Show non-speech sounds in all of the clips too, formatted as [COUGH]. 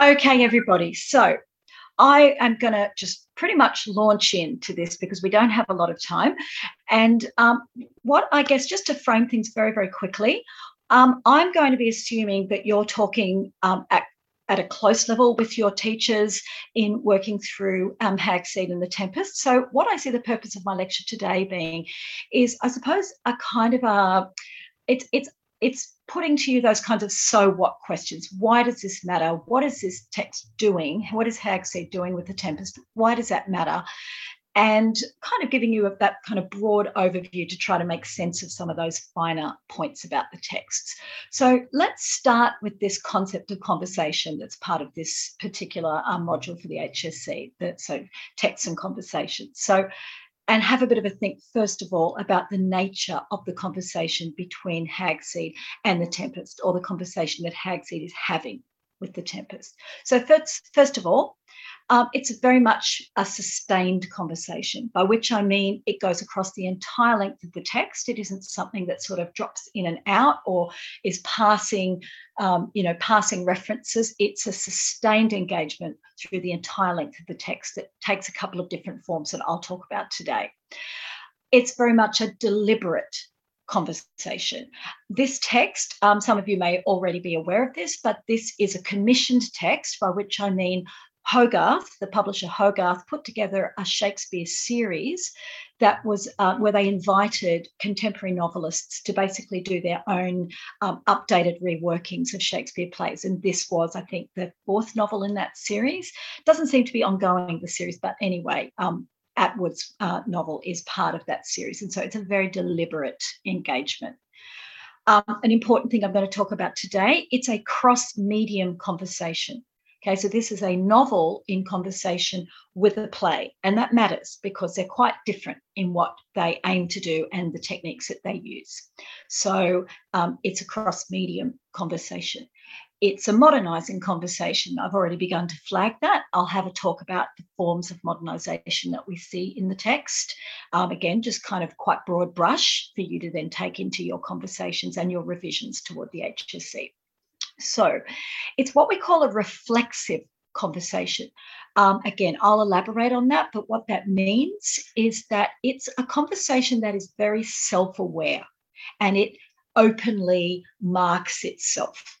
Okay, everybody. So I am going to just pretty much launch into this because we don't have a lot of time. And um, what I guess, just to frame things very, very quickly, um, I'm going to be assuming that you're talking um, at, at a close level with your teachers in working through um, Hagseed and the Tempest. So, what I see the purpose of my lecture today being is, I suppose, a kind of a it's it's it's putting to you those kinds of so what questions. Why does this matter? What is this text doing? What is Hagseed doing with the Tempest? Why does that matter? And kind of giving you that kind of broad overview to try to make sense of some of those finer points about the texts. So let's start with this concept of conversation that's part of this particular um, module for the HSC, that, so text and conversation. So and have a bit of a think, first of all, about the nature of the conversation between Hagseed and the Tempest, or the conversation that Hagseed is having with the Tempest. So, first, first of all, um, it's very much a sustained conversation, by which I mean it goes across the entire length of the text. It isn't something that sort of drops in and out or is passing, um, you know, passing references. It's a sustained engagement through the entire length of the text that takes a couple of different forms that I'll talk about today. It's very much a deliberate conversation. This text, um, some of you may already be aware of this, but this is a commissioned text, by which I mean Hogarth, the publisher Hogarth, put together a Shakespeare series that was uh, where they invited contemporary novelists to basically do their own um, updated reworkings of Shakespeare plays. And this was, I think, the fourth novel in that series. Doesn't seem to be ongoing, the series, but anyway, um, Atwood's uh, novel is part of that series. And so it's a very deliberate engagement. Um, an important thing I'm going to talk about today, it's a cross-medium conversation. Okay, so this is a novel in conversation with a play, and that matters because they're quite different in what they aim to do and the techniques that they use. So um, it's a cross medium conversation. It's a modernizing conversation. I've already begun to flag that. I'll have a talk about the forms of modernization that we see in the text. Um, again, just kind of quite broad brush for you to then take into your conversations and your revisions toward the HSC. So it's what we call a reflexive conversation. Um, again, I'll elaborate on that, but what that means is that it's a conversation that is very self aware and it openly marks itself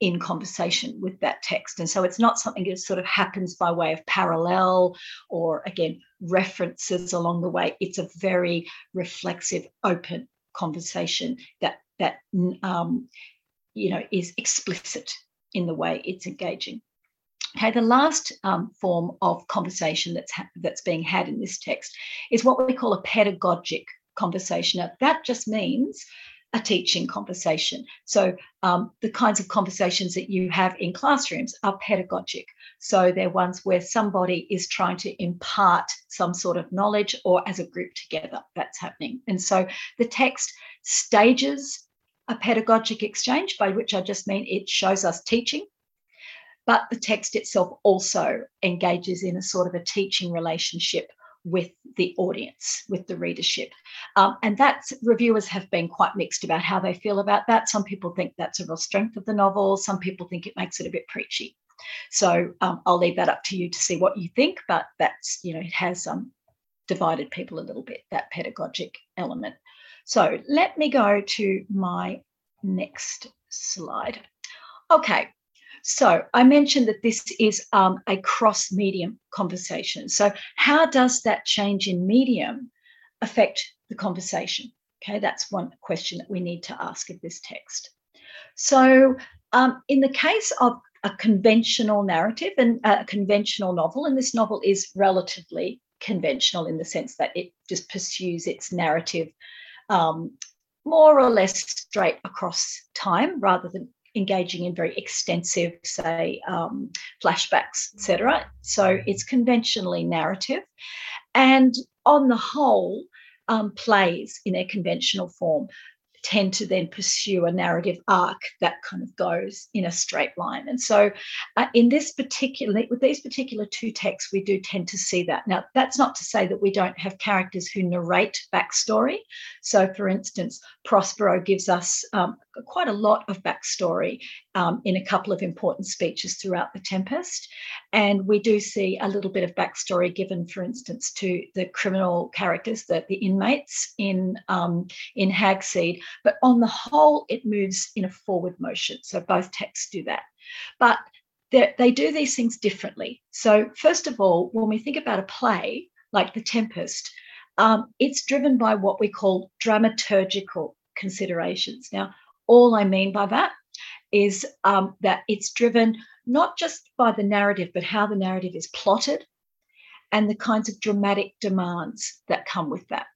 in conversation with that text. And so it's not something that sort of happens by way of parallel or, again, references along the way. It's a very reflexive, open conversation that that um, you know, is explicit in the way it's engaging. Okay, the last um, form of conversation that's ha- that's being had in this text is what we call a pedagogic conversation. Now, that just means a teaching conversation. So, um, the kinds of conversations that you have in classrooms are pedagogic. So, they're ones where somebody is trying to impart some sort of knowledge or as a group together. That's happening. And so, the text stages a pedagogic exchange, by which I just mean it shows us teaching, but the text itself also engages in a sort of a teaching relationship with the audience, with the readership. Um, and that reviewers have been quite mixed about how they feel about that. Some people think that's a real strength of the novel, some people think it makes it a bit preachy. So um, I'll leave that up to you to see what you think, but that's, you know, it has um, divided people a little bit, that pedagogic element. So let me go to my next slide. Okay, so I mentioned that this is um, a cross medium conversation. So, how does that change in medium affect the conversation? Okay, that's one question that we need to ask of this text. So, um, in the case of a conventional narrative and a conventional novel, and this novel is relatively conventional in the sense that it just pursues its narrative um, more or less straight across time rather than engaging in very extensive, say, um, flashbacks, etc. So it's conventionally narrative. And on the whole, um, plays in their conventional form tend to then pursue a narrative arc that kind of goes in a straight line. And so, uh, in this particular, with these particular two texts, we do tend to see that. Now, that's not to say that we don't have characters who narrate backstory. So, for instance, Prospero gives us um, quite a lot of backstory um, in a couple of important speeches throughout The Tempest. And we do see a little bit of backstory given, for instance, to the criminal characters, the, the inmates in, um, in Hagseed. But on the whole, it moves in a forward motion. So both texts do that. But they do these things differently. So, first of all, when we think about a play like The Tempest, um, it's driven by what we call dramaturgical considerations. Now, all I mean by that is um, that it's driven not just by the narrative, but how the narrative is plotted and the kinds of dramatic demands that come with that.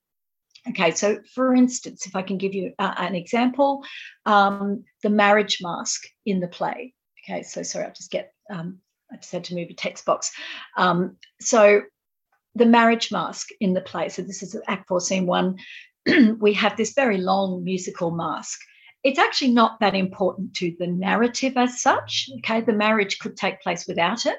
Okay, so for instance, if I can give you uh, an example, um, the marriage masque in the play. Okay, so sorry, I'll just get, um, I just had to move a text box. Um, so the marriage masque in the play, so this is Act 4, Scene 1, [CLEARS THROAT] we have this very long musical masque. It's actually not that important to the narrative as such. Okay, the marriage could take place without it,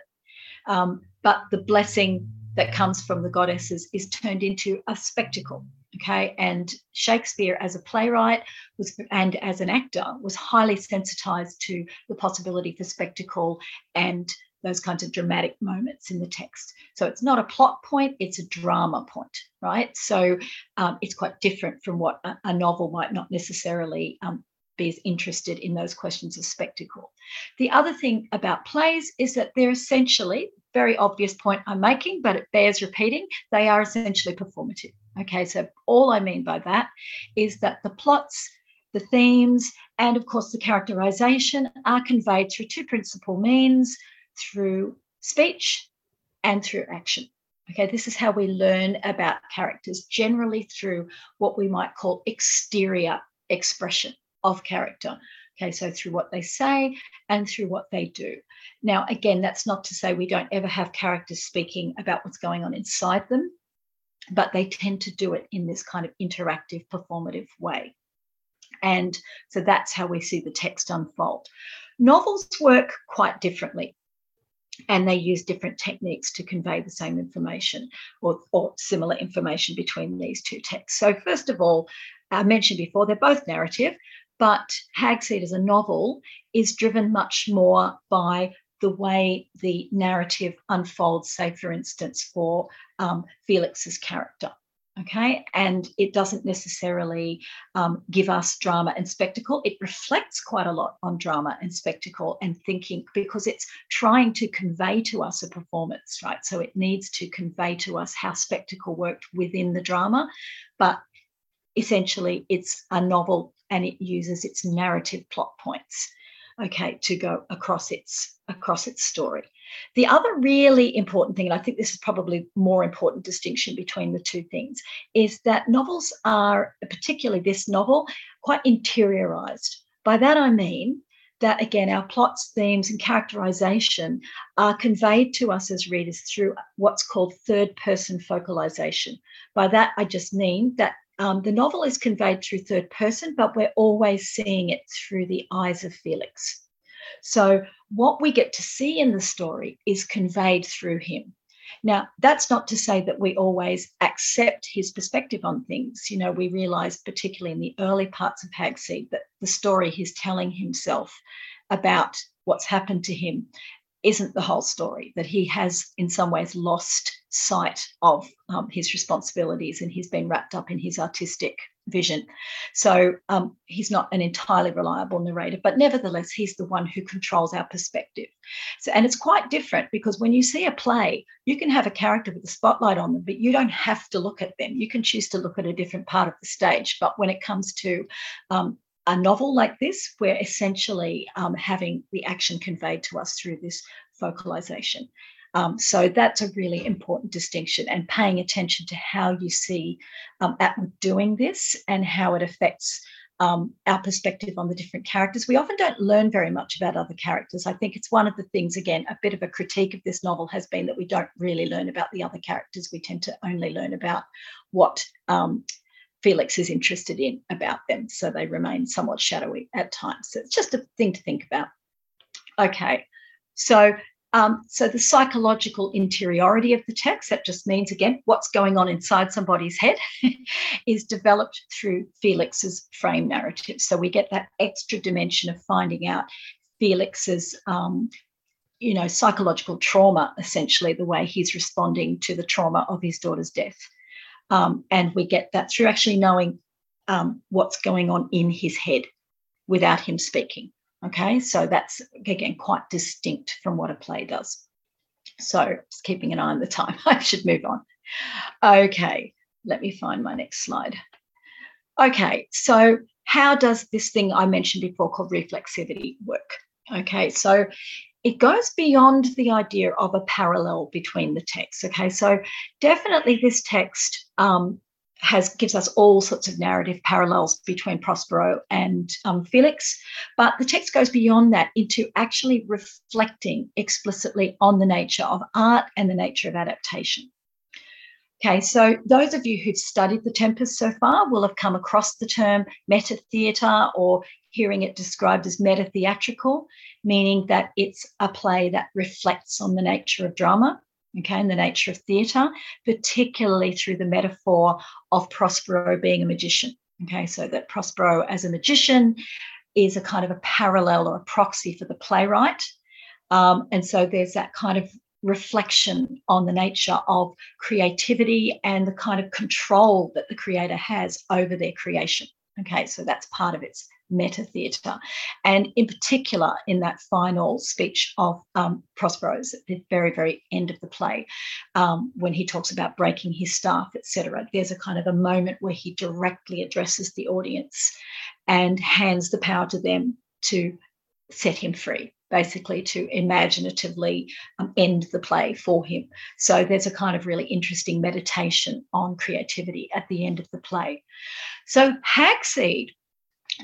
um, but the blessing that comes from the goddesses is turned into a spectacle. Okay, and Shakespeare, as a playwright was and as an actor, was highly sensitized to the possibility for spectacle and those kinds of dramatic moments in the text. So it's not a plot point, it's a drama point, right? So um, it's quite different from what a, a novel might not necessarily um, be as interested in those questions of spectacle. The other thing about plays is that they're essentially, very obvious point I'm making, but it bears repeating, they are essentially performative. Okay, so all I mean by that is that the plots, the themes, and of course the characterization are conveyed through two principal means through speech and through action. Okay, this is how we learn about characters generally through what we might call exterior expression of character. Okay, so through what they say and through what they do. Now, again, that's not to say we don't ever have characters speaking about what's going on inside them, but they tend to do it in this kind of interactive, performative way. And so that's how we see the text unfold. Novels work quite differently and they use different techniques to convey the same information or, or, similar information between these two texts. So, first of all, I mentioned before, they're both narrative, but Hagseed as a novel is driven much more by the way the narrative unfolds, say, for instance, for um, Felix's character okay? And it doesn't necessarily um, give us drama and spectacle. It reflects quite a lot on drama and spectacle and thinking because it's trying to convey to us a performance right? So it needs to convey to us how spectacle worked within the drama but essentially it's a novel and it uses its narrative plot points okay to go across its across its story. The other really important thing and i think this is probably more important distinction between the two things is that novels are particularly this novel quite interiorized. By that i mean that again our plots themes and characterization are conveyed to us as readers through what's called third person focalization. By that i just mean that um, the novel is conveyed through third person, but we're always seeing it through the eyes of Felix. So, what we get to see in the story is conveyed through him. Now, that's not to say that we always accept his perspective on things. You know, we realize, particularly in the early parts of Hagseed, that the story he's telling himself about what's happened to him isn't the whole story, that he has in some ways lost sight of um, his responsibilities and he's been wrapped up in his artistic vision. So um, he's not an entirely reliable narrator, but nevertheless, he's the one who controls our perspective. So, and it's quite different because when you see a play, you can have a character with a spotlight on them, but you don't have to look at them. You can choose to look at a different part of the stage. But when it comes to um, a novel like this, we're essentially um, having the action conveyed to us through this focalization. Um, so that's a really important distinction and paying attention to how you see um, Atwood doing this and how it affects um, our perspective on the different characters. We often don't learn very much about other characters. I think it's one of the things, again, a bit of a critique of this novel has been that we don't really learn about the other characters. We tend to only learn about what um, Felix is interested in about them. So they remain somewhat shadowy at times. So it's just a thing to think about. Okay, so um, so the psychological interiority of the text, that just means, again, what's going on inside somebody's head, [LAUGHS] is developed through Felix's frame narrative. So we get that extra dimension of finding out Felix's um, you know, psychological trauma, essentially, the way he's responding to the trauma of his daughter's death. Um, and we get that through actually knowing um, what's going on in his head without him speaking. Okay, so that's again quite distinct from what a play does. So just keeping an eye on the time, [LAUGHS] I should move on. Okay, let me find my next slide. Okay, so how does this thing I mentioned before called reflexivity work? Okay, so it goes beyond the idea of a parallel between the texts. Okay, so definitely this text um, has gives us all sorts of narrative parallels between Prospero and um, Felix, but the text goes beyond that into actually reflecting explicitly on the nature of art and the nature of adaptation. Okay, so those of you who've studied The Tempest so far will have come across the term meta theatre or hearing it described as meta theatrical, meaning that it's a play that reflects on the nature of drama okay, and the nature of theatre, particularly through the metaphor of Prospero being a magician. Okay, so that Prospero as a magician is a kind of a parallel or a proxy for the playwright. Um, and so there's that kind of reflection on the nature of creativity and the kind of control that the creator has over their creation. Okay, so that's part of its meta theatre. And in particular, in that final speech of um, Prospero's at the very, very end of the play, um, when he talks about breaking his staff, etc., there's a kind of a moment where he directly addresses the audience and hands the power to them to set him free basically to imaginatively um, end the play for him. So there's a kind of really interesting meditation on creativity at the end of the play. So Hagseed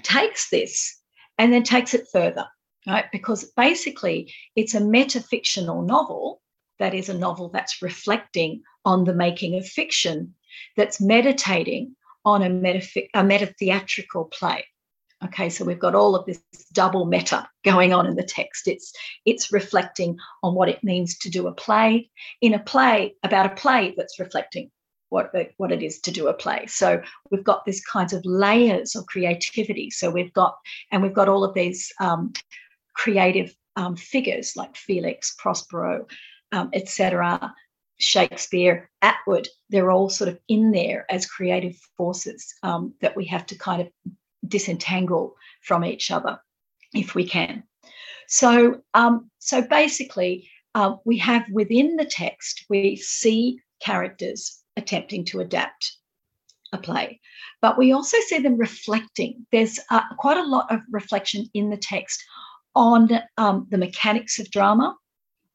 takes this and then takes it further, right? Because basically it's a metafictional novel that is a novel that's reflecting on the making of fiction, that's meditating on a, metaph- a metatheatrical play. Okay, so we've got all of this double meta going on in the text. It's it's reflecting on what it means to do a play in a play about a play that's reflecting what, what it is to do a play. So we've got these kinds of layers of creativity. So we've got, and we've got all of these um, creative um, figures like Felix, Prospero, um, etc., Shakespeare, Atwood. They're all sort of in there as creative forces um, that we have to kind of disentangle from each other if we can. So, um, so basically, uh, we have within the text, we see characters attempting to adapt a play. But we also see them reflecting. There's uh, quite a lot of reflection in the text on um, the mechanics of drama.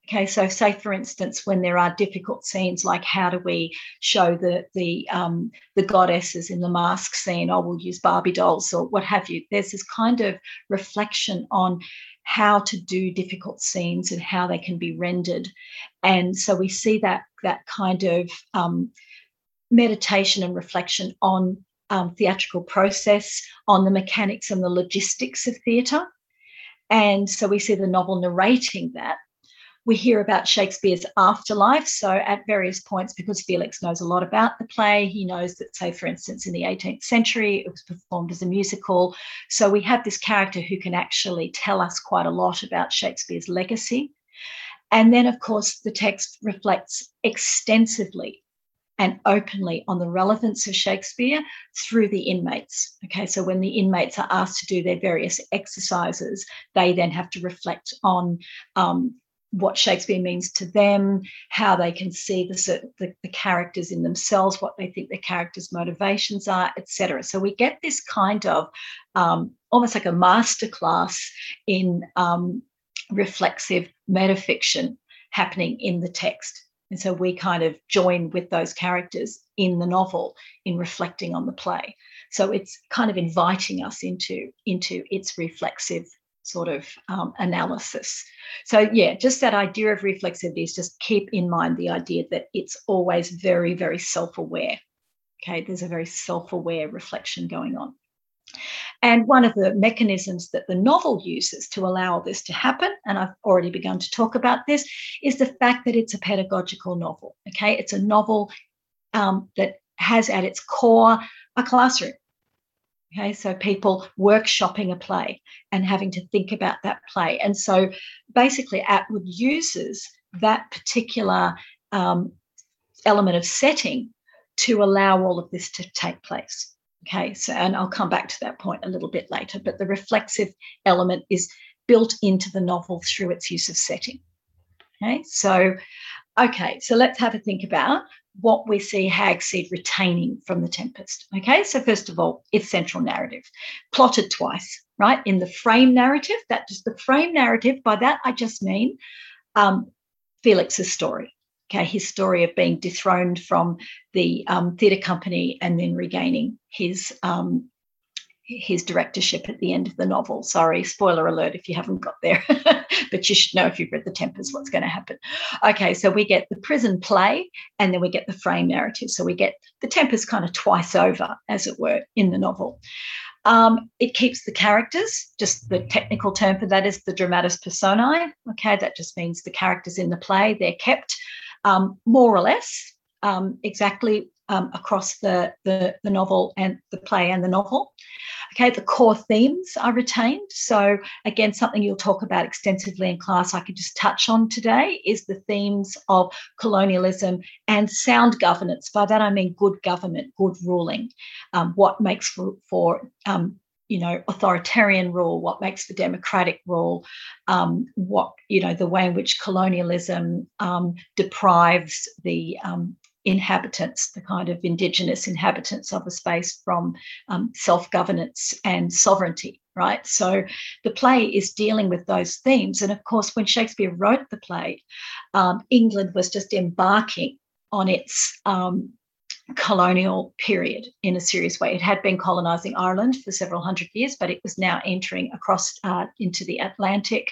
Okay, so say for instance, when there are difficult scenes, like how do we show the the um, the goddesses in the masque scene? Oh, we'll use Barbie dolls or what have you. There's this kind of reflection on how to do difficult scenes and how they can be rendered, and so we see that that kind of um, meditation and reflection on um, theatrical process, on the mechanics and the logistics of theatre. And so we see the novel narrating that. We hear about Shakespeare's afterlife. So, at various points, because Felix knows a lot about the play, he knows that, say, for instance, in the 18th century, it was performed as a musical. So, we have this character who can actually tell us quite a lot about Shakespeare's legacy. And then, of course, the text reflects extensively and openly on the relevance of Shakespeare through the inmates. Okay, so when the inmates are asked to do their various exercises, they then have to reflect on um, what Shakespeare means to them, how they can see the, the, the, characters in themselves, what they think the characters' motivations are, etc. So we get this kind of um, almost like a masterclass in um, reflexive metafiction happening in the text. And so we kind of join with those characters in the novel in reflecting on the play. So it's kind of inviting us into, into its reflexive sort of um, analysis. So, yeah, just that idea of reflexivity is just keep in mind the idea that it's always very, very self aware. Okay, there's a very self aware reflection going on. And one of the mechanisms that the novel uses to allow this to happen, and I've already begun to talk about this, is the fact that it's a pedagogical novel. Okay, it's a novel um, that has at its core a classroom. Okay, so people workshopping a play and having to think about that play. And so basically, Atwood uses that particular um, element of setting to allow all of this to take place. Okay, so and I'll come back to that point a little bit later, but the reflexive element is built into the novel through its use of setting. Okay, so okay, so let's have a think about what we see Hagseed retaining from The Tempest. Okay, so first of all, its central narrative, plotted twice, right? In the frame narrative, that just the frame narrative, by that I just mean um, Felix's story okay, his story of being dethroned from the um, theatre company and then regaining his um, his directorship at the end of the novel. Sorry, spoiler alert if you haven't got there, [LAUGHS] but you should know if you've read The Tempest what's going to happen. Okay, so we get the prison play and then we get the frame narrative. So we get The Tempest kind of twice over, as it were, in the novel. Um, it keeps the characters, just the technical term for that is the dramatis personae. Okay, that just means the characters in the play, they're kept um, more or less um, exactly um, across the, the, the novel and the play and the novel. Okay, the core themes are retained. So, again, something you'll talk about extensively in class, I could just touch on today, is the themes of colonialism and sound governance. By that, I mean good government, good ruling, um, what makes for, for um, you know authoritarian rule what makes for democratic rule um, what you know the way in which colonialism um, deprives the um, inhabitants the kind of indigenous inhabitants of a space from um, self-governance and sovereignty right? So the play is dealing with those themes. And of course when shakespeare wrote the play um, england was just embarking on its um, colonial period in a serious way. It had been colonizing Ireland for several hundred years, but it was now entering across uh, into the Atlantic,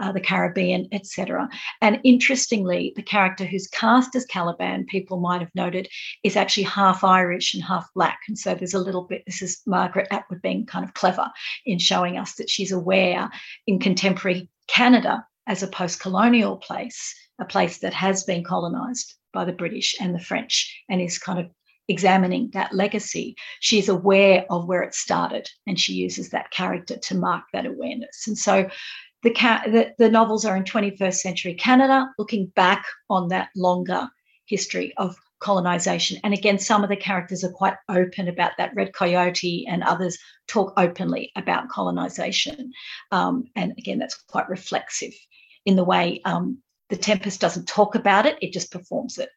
uh, the Caribbean, etc. And interestingly, the character who's cast as Caliban, people might have noted, is actually half Irish and half black. And so there's a little bit, this is Margaret Atwood being kind of clever in showing us that she's aware in contemporary Canada as a post colonial place, a place that has been colonized by the British and the French and is kind of examining that legacy. She's aware of where it started and she uses that character to mark that awareness. And so the, the, the novels are in 21st century Canada, looking back on that longer history of colonization. And again, some of the characters are quite open about that. Red Coyote and others talk openly about colonization. Um, and again, that's quite reflexive in the way um, the Tempest doesn't talk about it, it just performs it.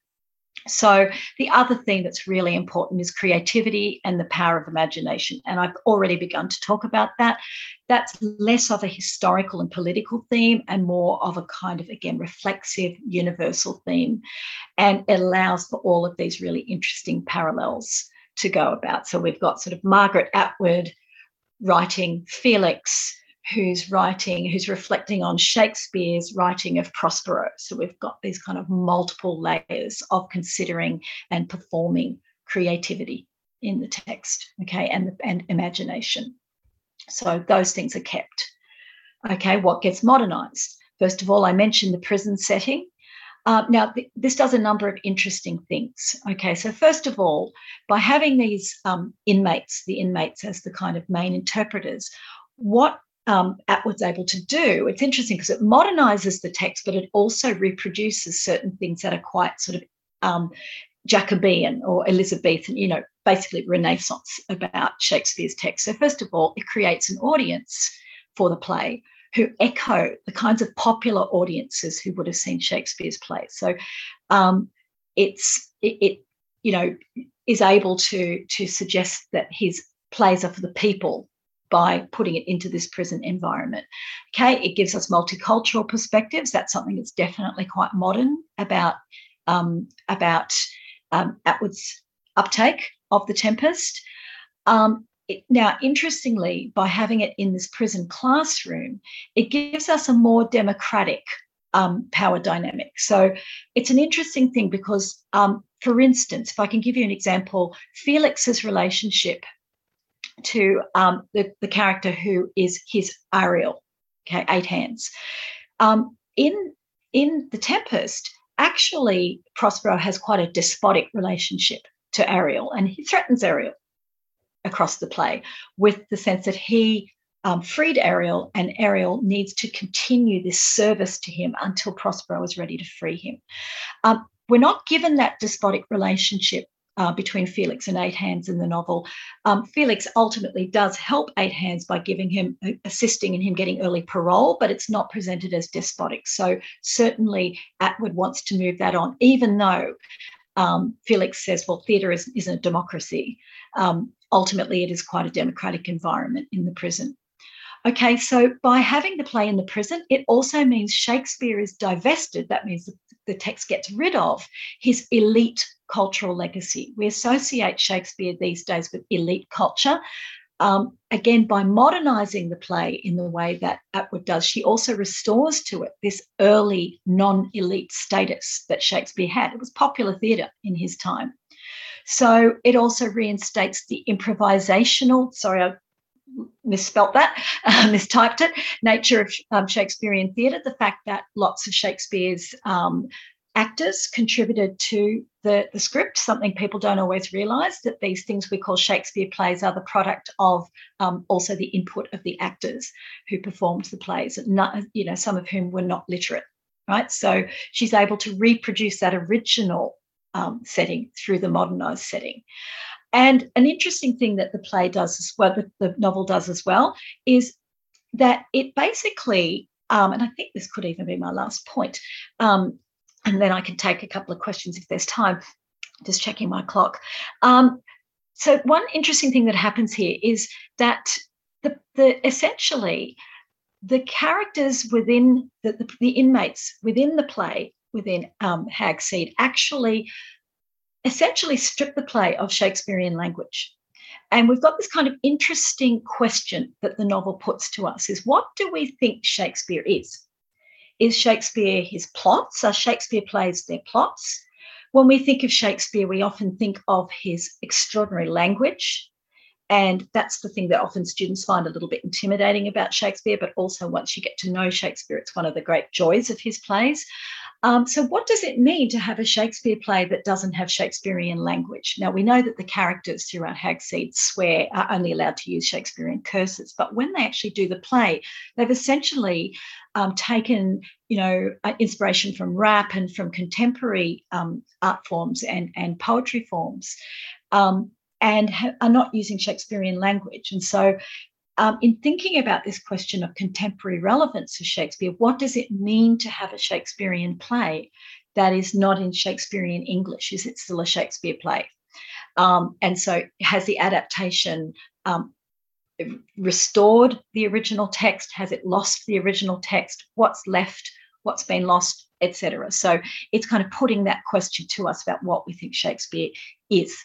So, the other thing that's really important is creativity and the power of imagination. And I've already begun to talk about that. That's less of a historical and political theme and more of a kind of, again, reflexive, universal theme. And it allows for all of these really interesting parallels to go about. So, we've got sort of Margaret Atwood writing Felix who's writing, who's reflecting on Shakespeare's writing of Prospero. So we've got these kind of multiple layers of considering and performing creativity in the text, okay, and, and imagination. So those things are kept. Okay, what gets modernized? First of all, I mentioned the prison setting. Uh, now, th- this does a number of interesting things. Okay, so first of all, by having these um, inmates, the inmates as the kind of main interpreters, what um, Atwood's able to do. It's interesting because it modernizes the text, but it also reproduces certain things that are quite sort of um, Jacobean or Elizabethan, you know, basically Renaissance about Shakespeare's text. So, first of all, it creates an audience for the play who echo the kinds of popular audiences who would have seen Shakespeare's plays. So, um, it's it, it, you know is able to to suggest that his plays are for the people by putting it into this prison environment. Okay, it gives us multicultural perspectives. That's something that's definitely quite modern about um, about um, Atwood's uptake of the Tempest. Um, it, now, interestingly, by having it in this prison classroom, it gives us a more democratic um, power dynamic. So it's an interesting thing because, um, for instance, if I can give you an example, Felix's relationship to um, the, the character who is his Ariel, okay, eight hands. Um, in in the Tempest, actually, Prospero has quite a despotic relationship to Ariel, and he threatens Ariel across the play with the sense that he um, freed Ariel, and Ariel needs to continue this service to him until Prospero is ready to free him. Um, we're not given that despotic relationship uh, between Felix and Eight Hands in the novel. Um, Felix ultimately does help Eight Hands by giving him, assisting in him getting early parole, but it's not presented as despotic. So certainly Atwood wants to move that on, even though um, Felix says, well, theatre is, isn't a democracy. Um, ultimately, it is quite a democratic environment in the prison. Okay, so by having the play in the prison, it also means Shakespeare is divested. That means the text gets rid of his elite cultural legacy. We associate Shakespeare these days with elite culture. Um, again, by modernizing the play in the way that Atwood does, she also restores to it this early non elite status that Shakespeare had. It was popular theatre in his time. So it also reinstates the improvisational, sorry, I misspelt that, [LAUGHS] uh, mistyped it, nature of um, Shakespearean theatre, the fact that lots of Shakespeare's um, actors contributed to the, the script, something people don't always realise, that these things we call Shakespeare plays are the product of um, also the input of the actors who performed the plays, you know, some of whom were not literate, right? So she's able to reproduce that original um, setting through the modernised setting. And an interesting thing that the play does as well, the, the novel does as well, is that it basically, um, and I think this could even be my last point, um, and then I can take a couple of questions if there's time. Just checking my clock. Um, so one interesting thing that happens here is that the, the essentially the characters within the, the, the inmates within the play within um, Hagseed actually essentially strip the play of Shakespearean language. And we've got this kind of interesting question that the novel puts to us is what do we think Shakespeare is? Is Shakespeare his plots? Are Shakespeare plays their plots? When we think of Shakespeare, we often think of his extraordinary language. And that's the thing that often students find a little bit intimidating about Shakespeare, but also once you get to know Shakespeare, it's one of the great joys of his plays. Um, so, what does it mean to have a Shakespeare play that doesn't have Shakespearean language? Now, we know that the characters throughout Hagseed swear are only allowed to use Shakespearean curses, but when they actually do the play, they've essentially um, taken, you know, uh, inspiration from rap and from contemporary um, art forms and and poetry forms. Um, and ha- are not using Shakespearean language. And so um, in thinking about this question of contemporary relevance of Shakespeare, what does it mean to have a Shakespearean play that is not in Shakespearean English? Is it still a Shakespeare play? Um, and so, has the adaptation um, restored the original text? Has it lost the original text? What's left? What's been lost? Etc. So, it's kind of putting that question to us about what we think Shakespeare is.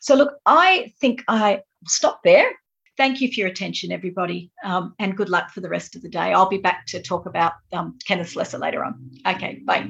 So, look, I think I stop there thank you for your attention, everybody, um, and good luck for the rest of the day. I'll be back to talk about um, Kenneth Slessor later on. Okay, bye.